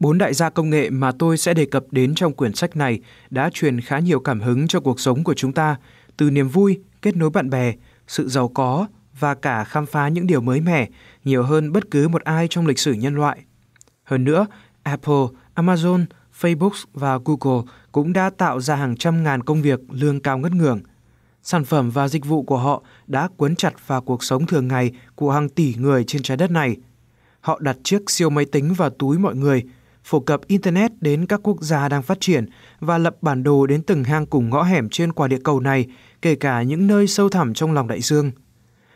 bốn đại gia công nghệ mà tôi sẽ đề cập đến trong quyển sách này đã truyền khá nhiều cảm hứng cho cuộc sống của chúng ta, từ niềm vui, kết nối bạn bè, sự giàu có và cả khám phá những điều mới mẻ nhiều hơn bất cứ một ai trong lịch sử nhân loại. Hơn nữa, Apple, Amazon, Facebook và Google cũng đã tạo ra hàng trăm ngàn công việc lương cao ngất ngưởng. Sản phẩm và dịch vụ của họ đã cuốn chặt vào cuộc sống thường ngày của hàng tỷ người trên trái đất này. Họ đặt chiếc siêu máy tính vào túi mọi người, phổ cập Internet đến các quốc gia đang phát triển và lập bản đồ đến từng hang cùng ngõ hẻm trên quả địa cầu này, kể cả những nơi sâu thẳm trong lòng đại dương.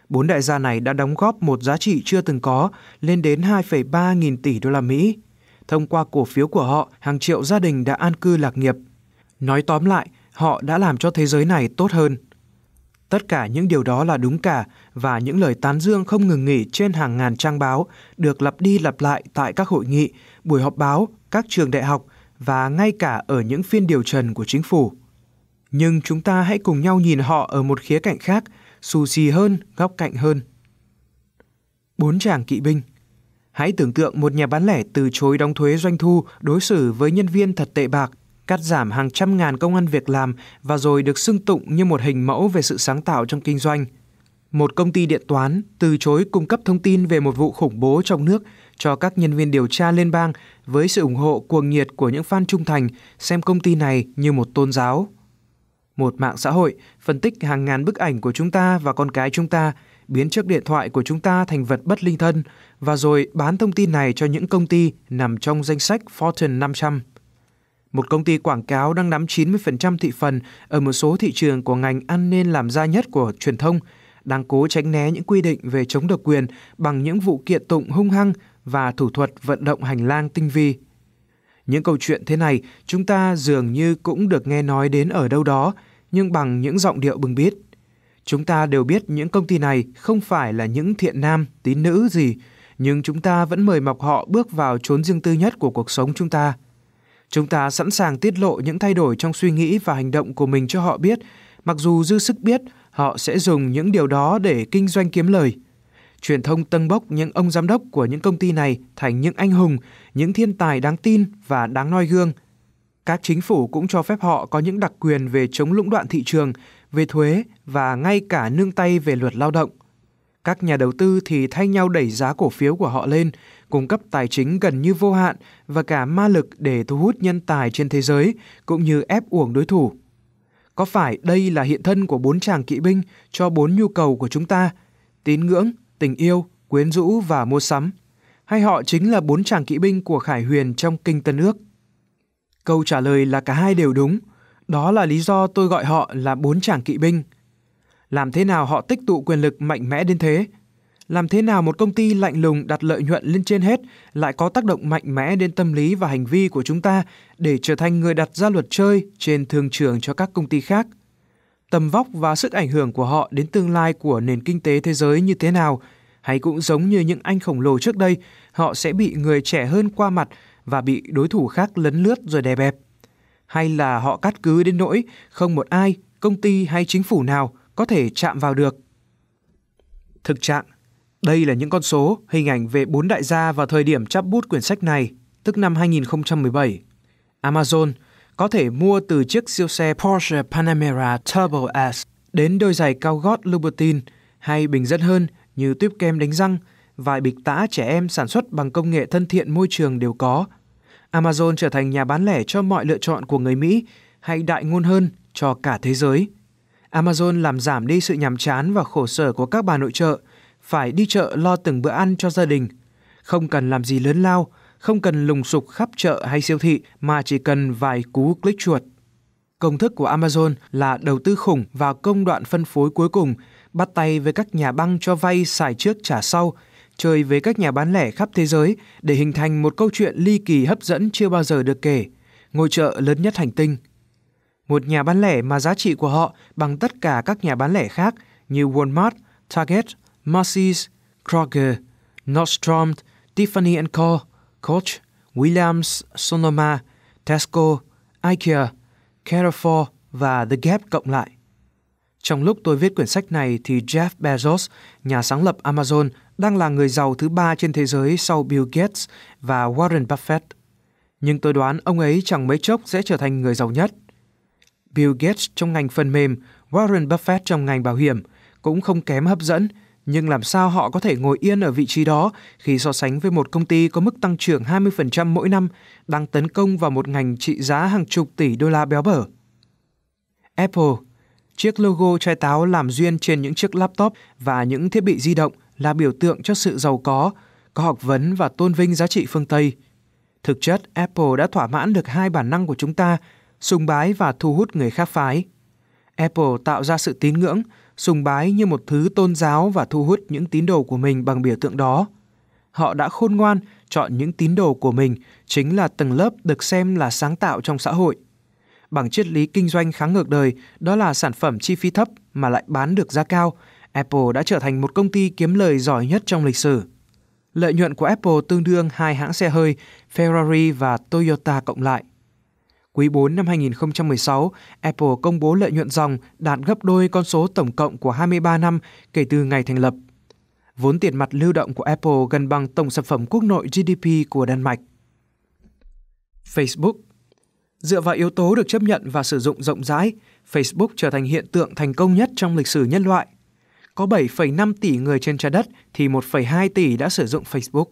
Bốn đại gia này đã đóng góp một giá trị chưa từng có lên đến 2,3 nghìn tỷ đô la Mỹ. Thông qua cổ phiếu của họ, hàng triệu gia đình đã an cư lạc nghiệp. Nói tóm lại, họ đã làm cho thế giới này tốt hơn. Tất cả những điều đó là đúng cả và những lời tán dương không ngừng nghỉ trên hàng ngàn trang báo được lặp đi lặp lại tại các hội nghị, buổi họp báo, các trường đại học và ngay cả ở những phiên điều trần của chính phủ. Nhưng chúng ta hãy cùng nhau nhìn họ ở một khía cạnh khác, xù xì hơn, góc cạnh hơn. Bốn chàng kỵ binh Hãy tưởng tượng một nhà bán lẻ từ chối đóng thuế doanh thu đối xử với nhân viên thật tệ bạc cắt giảm hàng trăm ngàn công ăn việc làm và rồi được xưng tụng như một hình mẫu về sự sáng tạo trong kinh doanh. Một công ty điện toán từ chối cung cấp thông tin về một vụ khủng bố trong nước cho các nhân viên điều tra liên bang với sự ủng hộ cuồng nhiệt của những fan trung thành xem công ty này như một tôn giáo. Một mạng xã hội phân tích hàng ngàn bức ảnh của chúng ta và con cái chúng ta, biến chiếc điện thoại của chúng ta thành vật bất linh thân và rồi bán thông tin này cho những công ty nằm trong danh sách Fortune 500 một công ty quảng cáo đang nắm 90% thị phần ở một số thị trường của ngành ăn nên làm ra nhất của truyền thông, đang cố tránh né những quy định về chống độc quyền bằng những vụ kiện tụng hung hăng và thủ thuật vận động hành lang tinh vi. Những câu chuyện thế này chúng ta dường như cũng được nghe nói đến ở đâu đó, nhưng bằng những giọng điệu bừng biết Chúng ta đều biết những công ty này không phải là những thiện nam, tín nữ gì, nhưng chúng ta vẫn mời mọc họ bước vào chốn riêng tư nhất của cuộc sống chúng ta – Chúng ta sẵn sàng tiết lộ những thay đổi trong suy nghĩ và hành động của mình cho họ biết, mặc dù dư sức biết họ sẽ dùng những điều đó để kinh doanh kiếm lời. Truyền thông tân bốc những ông giám đốc của những công ty này thành những anh hùng, những thiên tài đáng tin và đáng noi gương. Các chính phủ cũng cho phép họ có những đặc quyền về chống lũng đoạn thị trường, về thuế và ngay cả nương tay về luật lao động. Các nhà đầu tư thì thay nhau đẩy giá cổ phiếu của họ lên, cung cấp tài chính gần như vô hạn và cả ma lực để thu hút nhân tài trên thế giới cũng như ép uổng đối thủ. Có phải đây là hiện thân của bốn chàng kỵ binh cho bốn nhu cầu của chúng ta, tín ngưỡng, tình yêu, quyến rũ và mua sắm? Hay họ chính là bốn chàng kỵ binh của Khải Huyền trong Kinh Tân Ước? Câu trả lời là cả hai đều đúng. Đó là lý do tôi gọi họ là bốn chàng kỵ binh. Làm thế nào họ tích tụ quyền lực mạnh mẽ đến thế? Làm thế nào một công ty lạnh lùng đặt lợi nhuận lên trên hết lại có tác động mạnh mẽ đến tâm lý và hành vi của chúng ta để trở thành người đặt ra luật chơi trên thương trường cho các công ty khác? Tầm vóc và sức ảnh hưởng của họ đến tương lai của nền kinh tế thế giới như thế nào? Hay cũng giống như những anh khổng lồ trước đây, họ sẽ bị người trẻ hơn qua mặt và bị đối thủ khác lấn lướt rồi đè bẹp? Hay là họ cắt cứ đến nỗi không một ai, công ty hay chính phủ nào có thể chạm vào được? Thực trạng đây là những con số, hình ảnh về bốn đại gia vào thời điểm chắp bút quyển sách này, tức năm 2017. Amazon có thể mua từ chiếc siêu xe Porsche Panamera Turbo S đến đôi giày cao gót Louboutin hay bình dân hơn như tuyếp kem đánh răng, vài bịch tã trẻ em sản xuất bằng công nghệ thân thiện môi trường đều có. Amazon trở thành nhà bán lẻ cho mọi lựa chọn của người Mỹ hay đại ngôn hơn cho cả thế giới. Amazon làm giảm đi sự nhàm chán và khổ sở của các bà nội trợ – phải đi chợ lo từng bữa ăn cho gia đình. Không cần làm gì lớn lao, không cần lùng sục khắp chợ hay siêu thị mà chỉ cần vài cú click chuột. Công thức của Amazon là đầu tư khủng vào công đoạn phân phối cuối cùng, bắt tay với các nhà băng cho vay xài trước trả sau, chơi với các nhà bán lẻ khắp thế giới để hình thành một câu chuyện ly kỳ hấp dẫn chưa bao giờ được kể, ngôi chợ lớn nhất hành tinh. một nhà bán lẻ mà giá trị của họ bằng tất cả các nhà bán lẻ khác như Walmart, Target, Macy's, Kroger, Nordstrom, Tiffany Co, Coach, Williams, Sonoma, Tesco, IKEA, Carrefour và The Gap cộng lại. Trong lúc tôi viết quyển sách này thì Jeff Bezos, nhà sáng lập Amazon, đang là người giàu thứ ba trên thế giới sau Bill Gates và Warren Buffett. Nhưng tôi đoán ông ấy chẳng mấy chốc sẽ trở thành người giàu nhất. Bill Gates trong ngành phần mềm, Warren Buffett trong ngành bảo hiểm cũng không kém hấp dẫn, nhưng làm sao họ có thể ngồi yên ở vị trí đó khi so sánh với một công ty có mức tăng trưởng 20% mỗi năm đang tấn công vào một ngành trị giá hàng chục tỷ đô la béo bở? Apple, chiếc logo chai táo làm duyên trên những chiếc laptop và những thiết bị di động là biểu tượng cho sự giàu có, có học vấn và tôn vinh giá trị phương Tây. Thực chất, Apple đã thỏa mãn được hai bản năng của chúng ta, sùng bái và thu hút người khác phái. Apple tạo ra sự tín ngưỡng, sùng bái như một thứ tôn giáo và thu hút những tín đồ của mình bằng biểu tượng đó. Họ đã khôn ngoan chọn những tín đồ của mình chính là tầng lớp được xem là sáng tạo trong xã hội. Bằng triết lý kinh doanh kháng ngược đời, đó là sản phẩm chi phí thấp mà lại bán được giá cao, Apple đã trở thành một công ty kiếm lời giỏi nhất trong lịch sử. Lợi nhuận của Apple tương đương hai hãng xe hơi Ferrari và Toyota cộng lại. Quý 4 năm 2016, Apple công bố lợi nhuận dòng đạt gấp đôi con số tổng cộng của 23 năm kể từ ngày thành lập. Vốn tiền mặt lưu động của Apple gần bằng tổng sản phẩm quốc nội GDP của Đan Mạch. Facebook Dựa vào yếu tố được chấp nhận và sử dụng rộng rãi, Facebook trở thành hiện tượng thành công nhất trong lịch sử nhân loại. Có 7,5 tỷ người trên trái đất thì 1,2 tỷ đã sử dụng Facebook.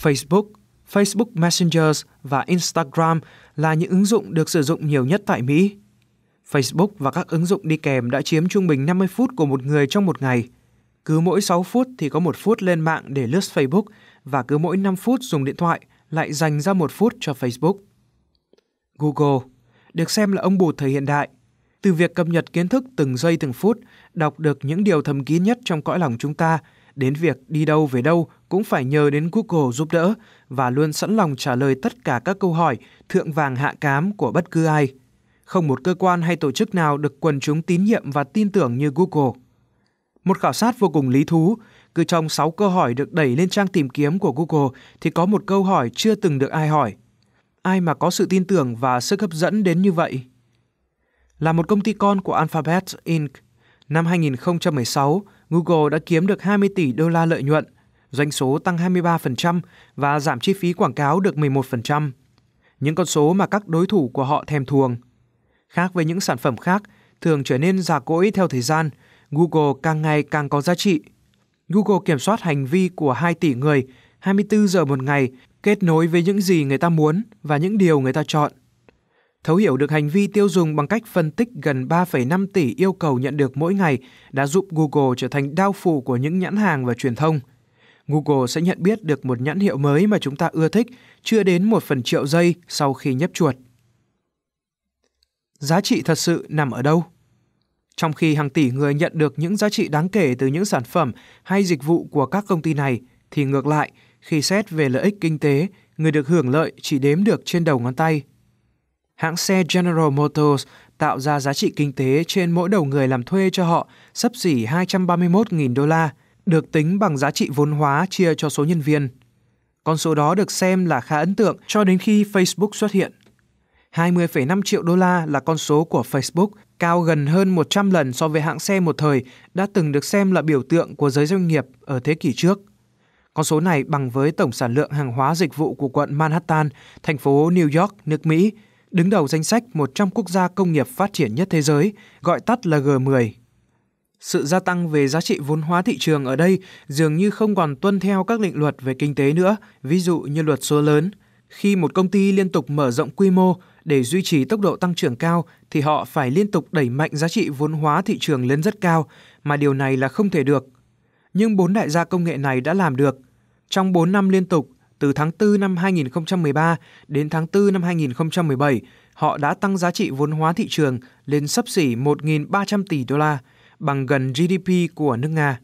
Facebook, Facebook Messengers và Instagram là những ứng dụng được sử dụng nhiều nhất tại Mỹ. Facebook và các ứng dụng đi kèm đã chiếm trung bình 50 phút của một người trong một ngày. Cứ mỗi 6 phút thì có một phút lên mạng để lướt Facebook và cứ mỗi 5 phút dùng điện thoại lại dành ra một phút cho Facebook. Google được xem là ông bụt thời hiện đại. Từ việc cập nhật kiến thức từng giây từng phút, đọc được những điều thầm kín nhất trong cõi lòng chúng ta, đến việc đi đâu về đâu cũng phải nhờ đến Google giúp đỡ và luôn sẵn lòng trả lời tất cả các câu hỏi thượng vàng hạ cám của bất cứ ai. Không một cơ quan hay tổ chức nào được quần chúng tín nhiệm và tin tưởng như Google. Một khảo sát vô cùng lý thú, cứ trong 6 câu hỏi được đẩy lên trang tìm kiếm của Google thì có một câu hỏi chưa từng được ai hỏi – ai mà có sự tin tưởng và sức hấp dẫn đến như vậy. Là một công ty con của Alphabet Inc., năm 2016, Google đã kiếm được 20 tỷ đô la lợi nhuận, doanh số tăng 23% và giảm chi phí quảng cáo được 11%. Những con số mà các đối thủ của họ thèm thuồng. Khác với những sản phẩm khác, thường trở nên già cỗi theo thời gian, Google càng ngày càng có giá trị. Google kiểm soát hành vi của 2 tỷ người 24 giờ một ngày kết nối với những gì người ta muốn và những điều người ta chọn. Thấu hiểu được hành vi tiêu dùng bằng cách phân tích gần 3,5 tỷ yêu cầu nhận được mỗi ngày đã giúp Google trở thành đao phủ của những nhãn hàng và truyền thông. Google sẽ nhận biết được một nhãn hiệu mới mà chúng ta ưa thích chưa đến một phần triệu giây sau khi nhấp chuột. Giá trị thật sự nằm ở đâu? Trong khi hàng tỷ người nhận được những giá trị đáng kể từ những sản phẩm hay dịch vụ của các công ty này, thì ngược lại, khi xét về lợi ích kinh tế, người được hưởng lợi chỉ đếm được trên đầu ngón tay. Hãng xe General Motors tạo ra giá trị kinh tế trên mỗi đầu người làm thuê cho họ sấp xỉ 231.000 đô la, được tính bằng giá trị vốn hóa chia cho số nhân viên. Con số đó được xem là khá ấn tượng cho đến khi Facebook xuất hiện. 20,5 triệu đô la là con số của Facebook, cao gần hơn 100 lần so với hãng xe một thời đã từng được xem là biểu tượng của giới doanh nghiệp ở thế kỷ trước. Con số này bằng với tổng sản lượng hàng hóa dịch vụ của quận Manhattan, thành phố New York, nước Mỹ, đứng đầu danh sách 100 quốc gia công nghiệp phát triển nhất thế giới, gọi tắt là G10. Sự gia tăng về giá trị vốn hóa thị trường ở đây dường như không còn tuân theo các định luật về kinh tế nữa, ví dụ như luật số lớn. Khi một công ty liên tục mở rộng quy mô để duy trì tốc độ tăng trưởng cao thì họ phải liên tục đẩy mạnh giá trị vốn hóa thị trường lên rất cao, mà điều này là không thể được. Nhưng bốn đại gia công nghệ này đã làm được trong 4 năm liên tục, từ tháng 4 năm 2013 đến tháng 4 năm 2017, họ đã tăng giá trị vốn hóa thị trường lên sấp xỉ 1.300 tỷ đô la, bằng gần GDP của nước Nga.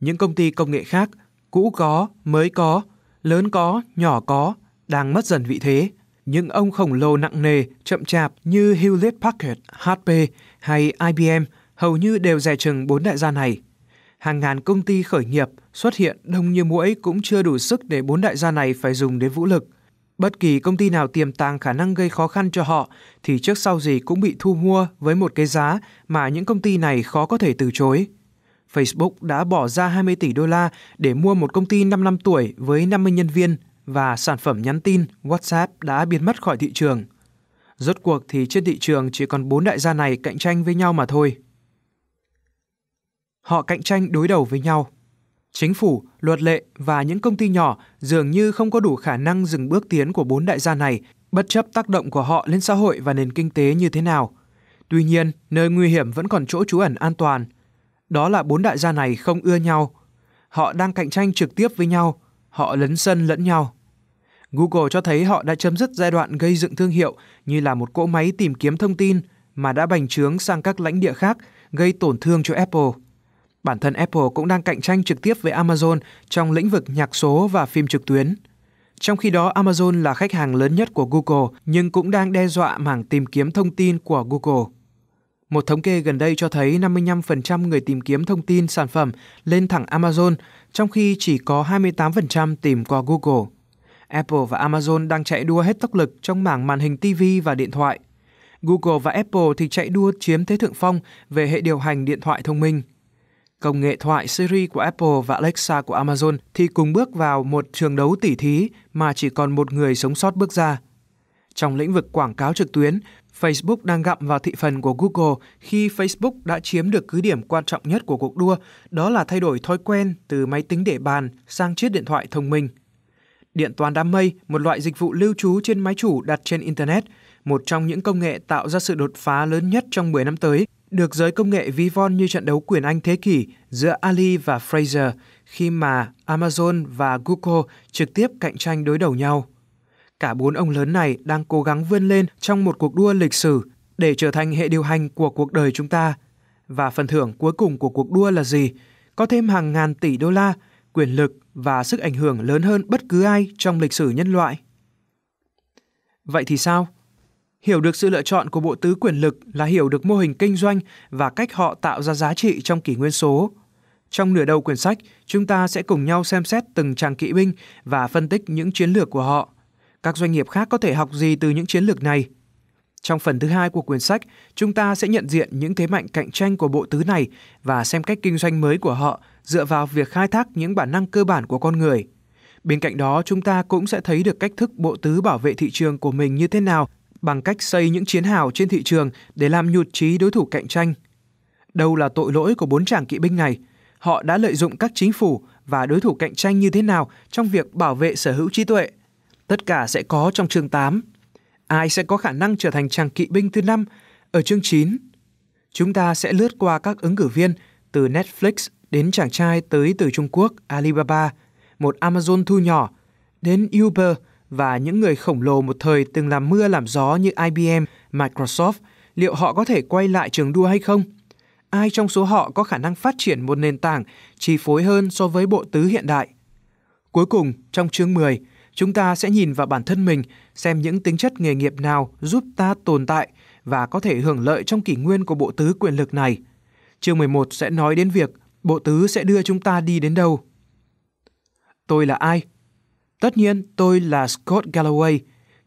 Những công ty công nghệ khác, cũ có, mới có, lớn có, nhỏ có, đang mất dần vị thế. những ông khổng lồ nặng nề, chậm chạp như Hewlett Packard, HP hay IBM hầu như đều rẻ chừng bốn đại gia này. Hàng ngàn công ty khởi nghiệp xuất hiện, đông như muỗi cũng chưa đủ sức để bốn đại gia này phải dùng đến vũ lực. Bất kỳ công ty nào tiềm tàng khả năng gây khó khăn cho họ, thì trước sau gì cũng bị thu mua với một cái giá mà những công ty này khó có thể từ chối. Facebook đã bỏ ra 20 tỷ đô la để mua một công ty 5 năm tuổi với 50 nhân viên và sản phẩm nhắn tin, WhatsApp đã biến mất khỏi thị trường. Rốt cuộc thì trên thị trường chỉ còn bốn đại gia này cạnh tranh với nhau mà thôi. Họ cạnh tranh đối đầu với nhau. Chính phủ, luật lệ và những công ty nhỏ dường như không có đủ khả năng dừng bước tiến của bốn đại gia này, bất chấp tác động của họ lên xã hội và nền kinh tế như thế nào. Tuy nhiên, nơi nguy hiểm vẫn còn chỗ trú ẩn an toàn. Đó là bốn đại gia này không ưa nhau. Họ đang cạnh tranh trực tiếp với nhau, họ lấn sân lẫn nhau. Google cho thấy họ đã chấm dứt giai đoạn gây dựng thương hiệu như là một cỗ máy tìm kiếm thông tin mà đã bành trướng sang các lãnh địa khác, gây tổn thương cho Apple. Bản thân Apple cũng đang cạnh tranh trực tiếp với Amazon trong lĩnh vực nhạc số và phim trực tuyến. Trong khi đó, Amazon là khách hàng lớn nhất của Google nhưng cũng đang đe dọa mảng tìm kiếm thông tin của Google. Một thống kê gần đây cho thấy 55% người tìm kiếm thông tin sản phẩm lên thẳng Amazon, trong khi chỉ có 28% tìm qua Google. Apple và Amazon đang chạy đua hết tốc lực trong mảng màn hình TV và điện thoại. Google và Apple thì chạy đua chiếm thế thượng phong về hệ điều hành điện thoại thông minh. Công nghệ thoại Siri của Apple và Alexa của Amazon thì cùng bước vào một trường đấu tỉ thí mà chỉ còn một người sống sót bước ra. Trong lĩnh vực quảng cáo trực tuyến, Facebook đang gặm vào thị phần của Google khi Facebook đã chiếm được cứ điểm quan trọng nhất của cuộc đua, đó là thay đổi thói quen từ máy tính để bàn sang chiếc điện thoại thông minh. Điện toán đám mây, một loại dịch vụ lưu trú trên máy chủ đặt trên Internet, một trong những công nghệ tạo ra sự đột phá lớn nhất trong 10 năm tới, được giới công nghệ ví von như trận đấu quyền Anh thế kỷ giữa Ali và Fraser khi mà Amazon và Google trực tiếp cạnh tranh đối đầu nhau. Cả bốn ông lớn này đang cố gắng vươn lên trong một cuộc đua lịch sử để trở thành hệ điều hành của cuộc đời chúng ta. Và phần thưởng cuối cùng của cuộc đua là gì? Có thêm hàng ngàn tỷ đô la, quyền lực và sức ảnh hưởng lớn hơn bất cứ ai trong lịch sử nhân loại. Vậy thì sao? Hiểu được sự lựa chọn của bộ tứ quyền lực là hiểu được mô hình kinh doanh và cách họ tạo ra giá trị trong kỷ nguyên số. Trong nửa đầu quyển sách, chúng ta sẽ cùng nhau xem xét từng chàng kỵ binh và phân tích những chiến lược của họ. Các doanh nghiệp khác có thể học gì từ những chiến lược này? Trong phần thứ hai của quyển sách, chúng ta sẽ nhận diện những thế mạnh cạnh tranh của bộ tứ này và xem cách kinh doanh mới của họ dựa vào việc khai thác những bản năng cơ bản của con người. Bên cạnh đó, chúng ta cũng sẽ thấy được cách thức bộ tứ bảo vệ thị trường của mình như thế nào bằng cách xây những chiến hào trên thị trường để làm nhụt chí đối thủ cạnh tranh. Đâu là tội lỗi của bốn chàng kỵ binh này? Họ đã lợi dụng các chính phủ và đối thủ cạnh tranh như thế nào trong việc bảo vệ sở hữu trí tuệ? Tất cả sẽ có trong chương 8. Ai sẽ có khả năng trở thành chàng kỵ binh thứ năm ở chương 9? Chúng ta sẽ lướt qua các ứng cử viên từ Netflix đến chàng trai tới từ Trung Quốc Alibaba, một Amazon thu nhỏ, đến Uber và những người khổng lồ một thời từng làm mưa làm gió như IBM, Microsoft, liệu họ có thể quay lại trường đua hay không? Ai trong số họ có khả năng phát triển một nền tảng chi phối hơn so với bộ tứ hiện đại? Cuối cùng, trong chương 10, chúng ta sẽ nhìn vào bản thân mình xem những tính chất nghề nghiệp nào giúp ta tồn tại và có thể hưởng lợi trong kỷ nguyên của bộ tứ quyền lực này. Chương 11 sẽ nói đến việc bộ tứ sẽ đưa chúng ta đi đến đâu. Tôi là ai? Tất nhiên, tôi là Scott Galloway,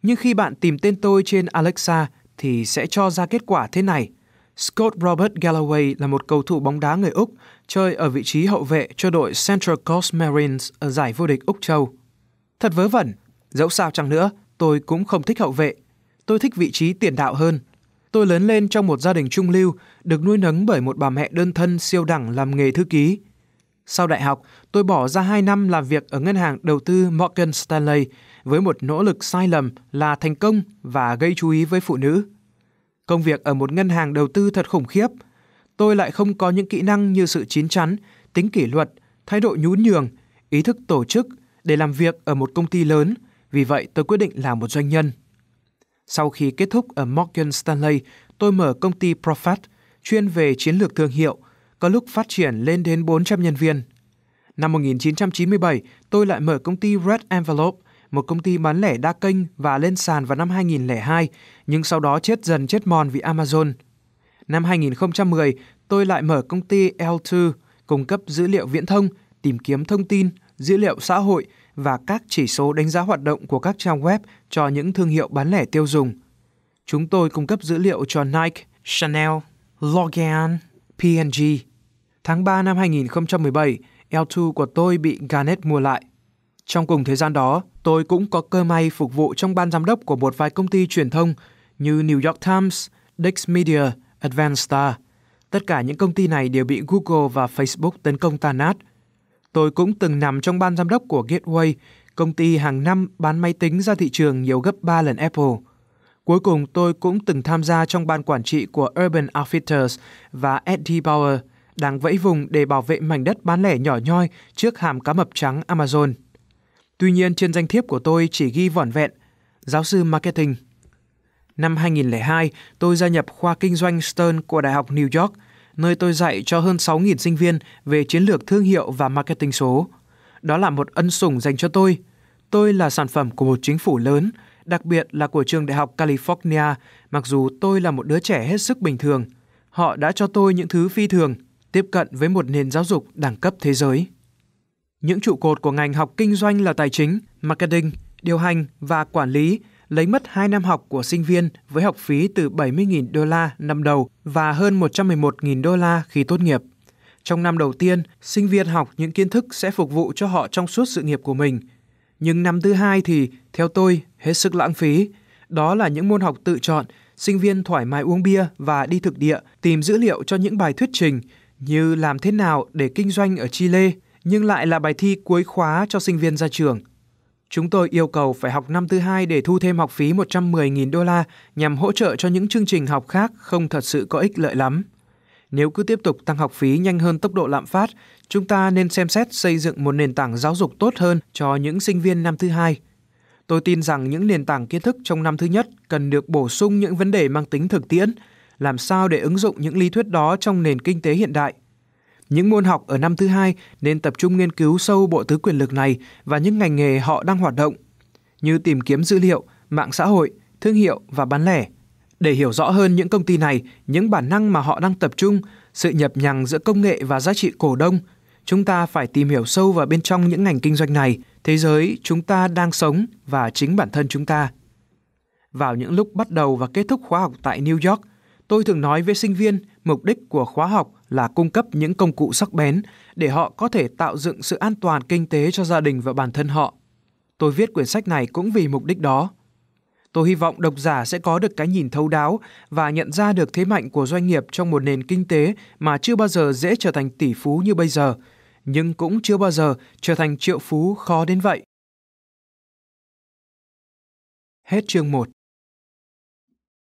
nhưng khi bạn tìm tên tôi trên Alexa thì sẽ cho ra kết quả thế này. Scott Robert Galloway là một cầu thủ bóng đá người Úc, chơi ở vị trí hậu vệ cho đội Central Coast Marines ở giải vô địch Úc Châu. Thật vớ vẩn, dẫu sao chẳng nữa, tôi cũng không thích hậu vệ. Tôi thích vị trí tiền đạo hơn. Tôi lớn lên trong một gia đình trung lưu, được nuôi nấng bởi một bà mẹ đơn thân siêu đẳng làm nghề thư ký. Sau đại học, tôi bỏ ra 2 năm làm việc ở ngân hàng đầu tư Morgan Stanley với một nỗ lực sai lầm là thành công và gây chú ý với phụ nữ. Công việc ở một ngân hàng đầu tư thật khủng khiếp. Tôi lại không có những kỹ năng như sự chín chắn, tính kỷ luật, thái độ nhún nhường, ý thức tổ chức để làm việc ở một công ty lớn, vì vậy tôi quyết định làm một doanh nhân. Sau khi kết thúc ở Morgan Stanley, tôi mở công ty Profit, chuyên về chiến lược thương hiệu, có lúc phát triển lên đến 400 nhân viên. Năm 1997, tôi lại mở công ty Red Envelope, một công ty bán lẻ đa kênh và lên sàn vào năm 2002, nhưng sau đó chết dần chết mòn vì Amazon. Năm 2010, tôi lại mở công ty L2, cung cấp dữ liệu viễn thông, tìm kiếm thông tin, dữ liệu xã hội và các chỉ số đánh giá hoạt động của các trang web cho những thương hiệu bán lẻ tiêu dùng. Chúng tôi cung cấp dữ liệu cho Nike, Chanel, L'Oreal, P&G. Tháng 3 năm 2017, L2 của tôi bị Garnet mua lại. Trong cùng thời gian đó, tôi cũng có cơ may phục vụ trong ban giám đốc của một vài công ty truyền thông như New York Times, Dix Media, Advanced Star. Tất cả những công ty này đều bị Google và Facebook tấn công tàn nát. Tôi cũng từng nằm trong ban giám đốc của Gateway, công ty hàng năm bán máy tính ra thị trường nhiều gấp 3 lần Apple. Cuối cùng tôi cũng từng tham gia trong ban quản trị của Urban Outfitters và Eddie Bauer, đang vẫy vùng để bảo vệ mảnh đất bán lẻ nhỏ nhoi trước hàm cá mập trắng Amazon. Tuy nhiên trên danh thiếp của tôi chỉ ghi vỏn vẹn giáo sư marketing. Năm 2002, tôi gia nhập khoa kinh doanh Stern của Đại học New York, nơi tôi dạy cho hơn 6.000 sinh viên về chiến lược thương hiệu và marketing số. Đó là một ân sủng dành cho tôi. Tôi là sản phẩm của một chính phủ lớn, đặc biệt là của trường Đại học California, mặc dù tôi là một đứa trẻ hết sức bình thường. Họ đã cho tôi những thứ phi thường, tiếp cận với một nền giáo dục đẳng cấp thế giới. Những trụ cột của ngành học kinh doanh là tài chính, marketing, điều hành và quản lý lấy mất 2 năm học của sinh viên với học phí từ 70.000 đô la năm đầu và hơn 111.000 đô la khi tốt nghiệp. Trong năm đầu tiên, sinh viên học những kiến thức sẽ phục vụ cho họ trong suốt sự nghiệp của mình. Nhưng năm thứ hai thì, theo tôi, hết sức lãng phí. Đó là những môn học tự chọn, sinh viên thoải mái uống bia và đi thực địa, tìm dữ liệu cho những bài thuyết trình như làm thế nào để kinh doanh ở Chile, nhưng lại là bài thi cuối khóa cho sinh viên ra trường. Chúng tôi yêu cầu phải học năm thứ hai để thu thêm học phí 110.000 đô la nhằm hỗ trợ cho những chương trình học khác không thật sự có ích lợi lắm. Nếu cứ tiếp tục tăng học phí nhanh hơn tốc độ lạm phát, chúng ta nên xem xét xây dựng một nền tảng giáo dục tốt hơn cho những sinh viên năm thứ hai. Tôi tin rằng những nền tảng kiến thức trong năm thứ nhất cần được bổ sung những vấn đề mang tính thực tiễn, làm sao để ứng dụng những lý thuyết đó trong nền kinh tế hiện đại. Những môn học ở năm thứ hai nên tập trung nghiên cứu sâu bộ tứ quyền lực này và những ngành nghề họ đang hoạt động, như tìm kiếm dữ liệu, mạng xã hội, thương hiệu và bán lẻ. Để hiểu rõ hơn những công ty này, những bản năng mà họ đang tập trung, sự nhập nhằng giữa công nghệ và giá trị cổ đông, chúng ta phải tìm hiểu sâu vào bên trong những ngành kinh doanh này, thế giới chúng ta đang sống và chính bản thân chúng ta. Vào những lúc bắt đầu và kết thúc khóa học tại New York, tôi thường nói với sinh viên mục đích của khóa học là cung cấp những công cụ sắc bén để họ có thể tạo dựng sự an toàn kinh tế cho gia đình và bản thân họ. Tôi viết quyển sách này cũng vì mục đích đó. Tôi hy vọng độc giả sẽ có được cái nhìn thấu đáo và nhận ra được thế mạnh của doanh nghiệp trong một nền kinh tế mà chưa bao giờ dễ trở thành tỷ phú như bây giờ, nhưng cũng chưa bao giờ trở thành triệu phú khó đến vậy. Hết chương 1